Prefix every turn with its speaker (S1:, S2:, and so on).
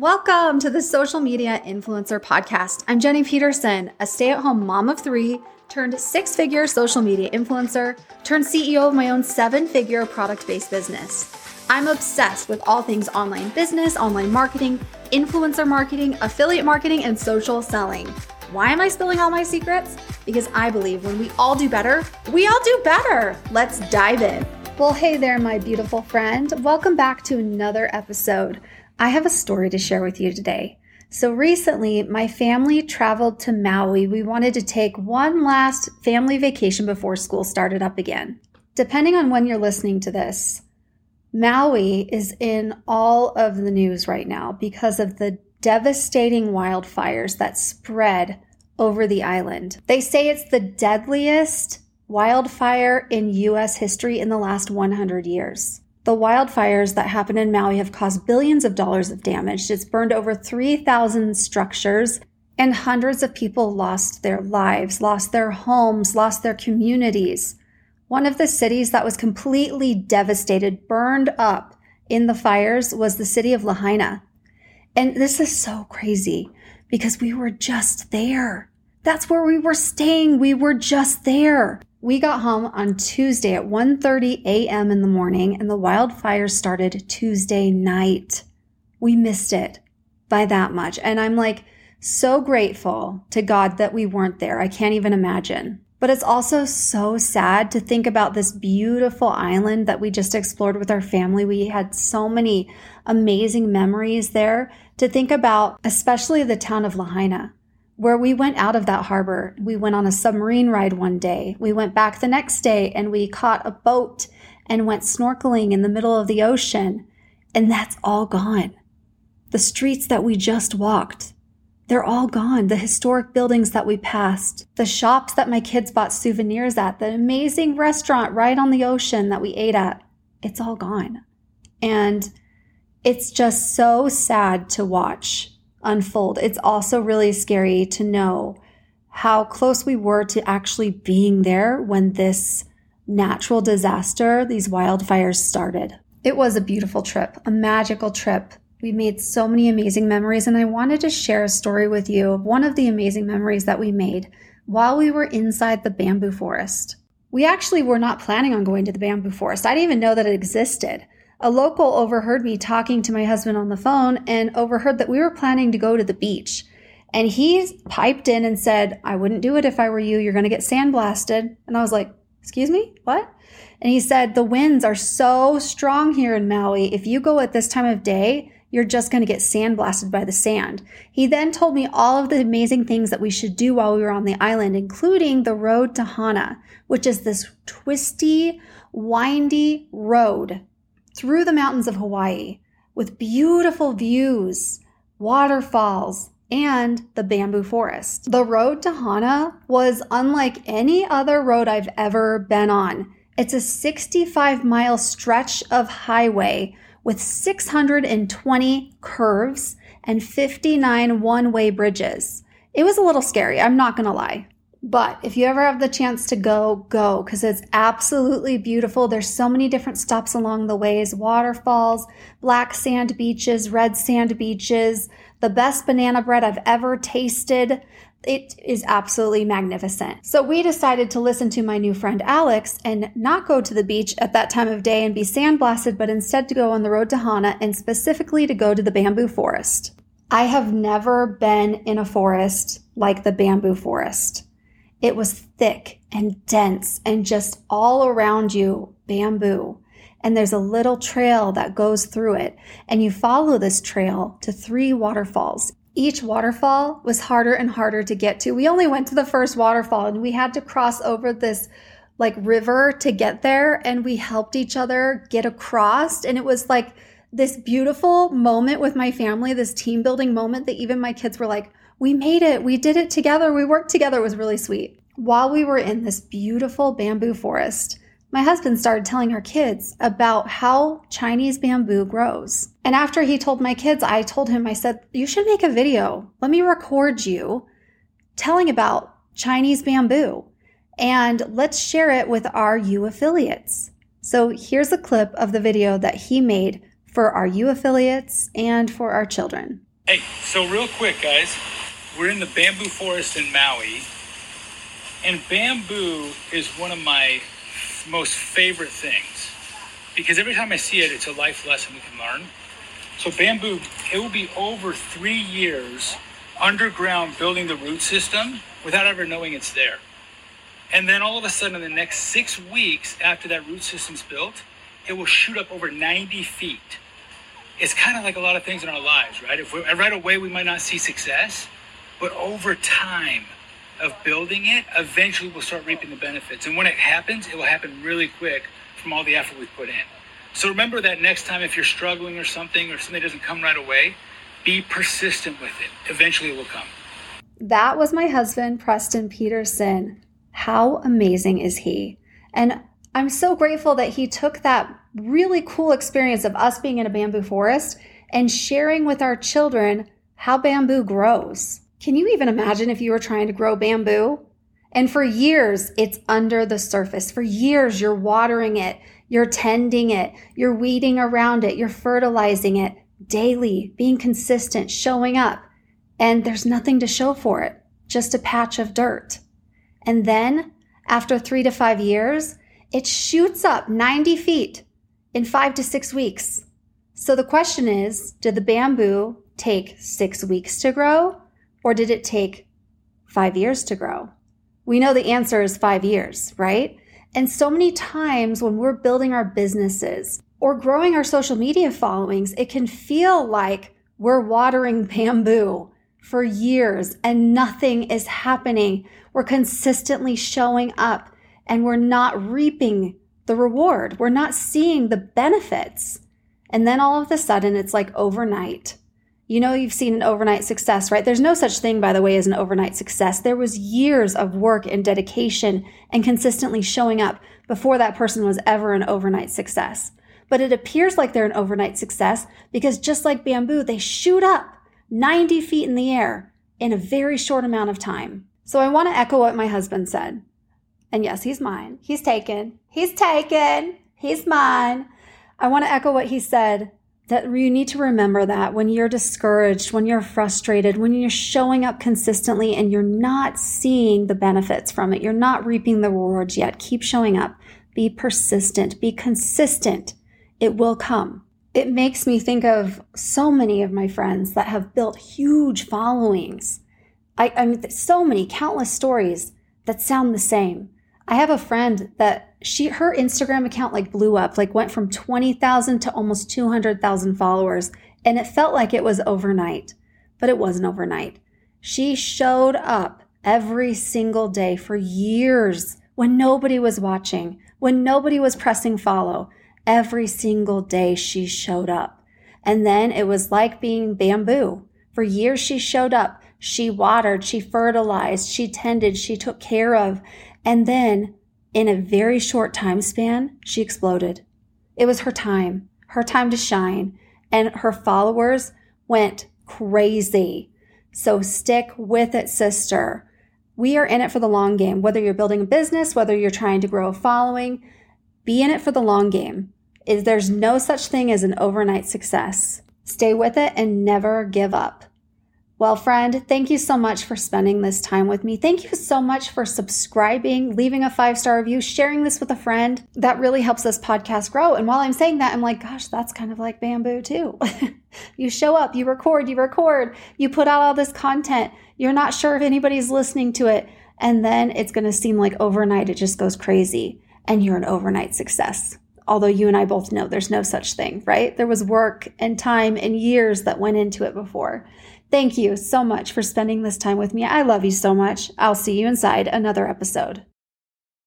S1: Welcome to the Social Media Influencer Podcast. I'm Jenny Peterson, a stay at home mom of three, turned six figure social media influencer, turned CEO of my own seven figure product based business. I'm obsessed with all things online business, online marketing, influencer marketing, affiliate marketing, and social selling. Why am I spilling all my secrets? Because I believe when we all do better, we all do better. Let's dive in. Well, hey there, my beautiful friend. Welcome back to another episode. I have a story to share with you today. So recently, my family traveled to Maui. We wanted to take one last family vacation before school started up again. Depending on when you're listening to this, Maui is in all of the news right now because of the devastating wildfires that spread over the island. They say it's the deadliest wildfire in US history in the last 100 years. The wildfires that happened in Maui have caused billions of dollars of damage. It's burned over 3,000 structures, and hundreds of people lost their lives, lost their homes, lost their communities. One of the cities that was completely devastated, burned up in the fires, was the city of Lahaina. And this is so crazy because we were just there. That's where we were staying. We were just there. We got home on Tuesday at 1:30 a.m. in the morning and the wildfires started Tuesday night. We missed it by that much. And I'm like so grateful to God that we weren't there. I can't even imagine. But it's also so sad to think about this beautiful island that we just explored with our family. We had so many amazing memories there to think about, especially the town of Lahaina where we went out of that harbor. We went on a submarine ride one day. We went back the next day and we caught a boat and went snorkeling in the middle of the ocean. And that's all gone. The streets that we just walked, they're all gone. The historic buildings that we passed, the shops that my kids bought souvenirs at, the amazing restaurant right on the ocean that we ate at, it's all gone. And it's just so sad to watch unfold. It's also really scary to know how close we were to actually being there when this natural disaster, these wildfires started. It was a beautiful trip, a magical trip. We made so many amazing memories, and I wanted to share a story with you of one of the amazing memories that we made while we were inside the bamboo forest. We actually were not planning on going to the bamboo forest. I didn't even know that it existed a local overheard me talking to my husband on the phone and overheard that we were planning to go to the beach. And he piped in and said, I wouldn't do it if I were you. You're going to get sandblasted. And I was like, Excuse me? What? And he said, The winds are so strong here in Maui. If you go at this time of day, you're just going to get sandblasted by the sand. He then told me all of the amazing things that we should do while we were on the island, including the road to Hana, which is this twisty, windy road through the mountains of Hawaii with beautiful views, waterfalls, and the bamboo forest. The road to Hana was unlike any other road I've ever been on. It's a 65 mile stretch of highway with 620 curves and 59 one way bridges. It was a little scary, I'm not gonna lie. But if you ever have the chance to go, go because it's absolutely beautiful. There's so many different stops along the ways waterfalls, black sand beaches, red sand beaches, the best banana bread I've ever tasted. It is absolutely magnificent. So we decided to listen to my new friend Alex and not go to the beach at that time of day and be sandblasted, but instead to go on the road to Hana and specifically to go to the bamboo forest. I have never been in a forest like the bamboo forest. It was thick and dense and just all around you bamboo. And there's a little trail that goes through it. And you follow this trail to three waterfalls. Each waterfall was harder and harder to get to. We only went to the first waterfall and we had to cross over this like river to get there. And we helped each other get across. And it was like this beautiful moment with my family, this team building moment that even my kids were like, we made it. We did it together. We worked together. It was really sweet. While we were in this beautiful bamboo forest, my husband started telling our kids about how Chinese bamboo grows. And after he told my kids, I told him, I said, You should make a video. Let me record you telling about Chinese bamboo and let's share it with our U affiliates. So here's a clip of the video that he made for our U affiliates and for our children.
S2: Hey, so real quick, guys, we're in the bamboo forest in Maui, and bamboo is one of my most favorite things because every time I see it, it's a life lesson we can learn. So, bamboo, it will be over three years underground building the root system without ever knowing it's there. And then all of a sudden, in the next six weeks after that root system's built, it will shoot up over 90 feet. It's kind of like a lot of things in our lives, right? If right away we might not see success, but over time of building it, eventually we'll start reaping the benefits. And when it happens, it will happen really quick from all the effort we've put in. So remember that next time if you're struggling or something or something doesn't come right away, be persistent with it. Eventually it will come.
S1: That was my husband, Preston Peterson. How amazing is he? And I'm so grateful that he took that really cool experience of us being in a bamboo forest and sharing with our children how bamboo grows. Can you even imagine if you were trying to grow bamboo? And for years, it's under the surface. For years, you're watering it, you're tending it, you're weeding around it, you're fertilizing it daily, being consistent, showing up. And there's nothing to show for it, just a patch of dirt. And then, after three to five years, it shoots up 90 feet in five to six weeks. So the question is did the bamboo take six weeks to grow or did it take five years to grow? We know the answer is five years, right? And so many times when we're building our businesses or growing our social media followings, it can feel like we're watering bamboo for years and nothing is happening. We're consistently showing up and we're not reaping the reward. We're not seeing the benefits. And then all of a sudden, it's like overnight. You know, you've seen an overnight success, right? There's no such thing, by the way, as an overnight success. There was years of work and dedication and consistently showing up before that person was ever an overnight success. But it appears like they're an overnight success because just like bamboo, they shoot up 90 feet in the air in a very short amount of time. So I want to echo what my husband said. And yes, he's mine. He's taken. He's taken. He's mine. I want to echo what he said that you need to remember that when you're discouraged, when you're frustrated, when you're showing up consistently and you're not seeing the benefits from it, you're not reaping the rewards yet, keep showing up. Be persistent, be consistent. It will come. It makes me think of so many of my friends that have built huge followings. I, I mean, so many, countless stories that sound the same. I have a friend that she her Instagram account like blew up, like went from 20,000 to almost 200,000 followers, and it felt like it was overnight, but it wasn't overnight. She showed up every single day for years when nobody was watching, when nobody was pressing follow. Every single day she showed up. And then it was like being bamboo. For years she showed up. She watered, she fertilized, she tended, she took care of. And then, in a very short time span, she exploded. It was her time, her time to shine, and her followers went crazy. So stick with it, sister. We are in it for the long game. Whether you're building a business, whether you're trying to grow a following, be in it for the long game. Is there's no such thing as an overnight success. Stay with it and never give up. Well, friend, thank you so much for spending this time with me. Thank you so much for subscribing, leaving a five star review, sharing this with a friend. That really helps this podcast grow. And while I'm saying that, I'm like, gosh, that's kind of like bamboo too. you show up, you record, you record, you put out all this content. You're not sure if anybody's listening to it. And then it's going to seem like overnight it just goes crazy and you're an overnight success. Although you and I both know there's no such thing, right? There was work and time and years that went into it before. Thank you so much for spending this time with me. I love you so much. I'll see you inside another episode.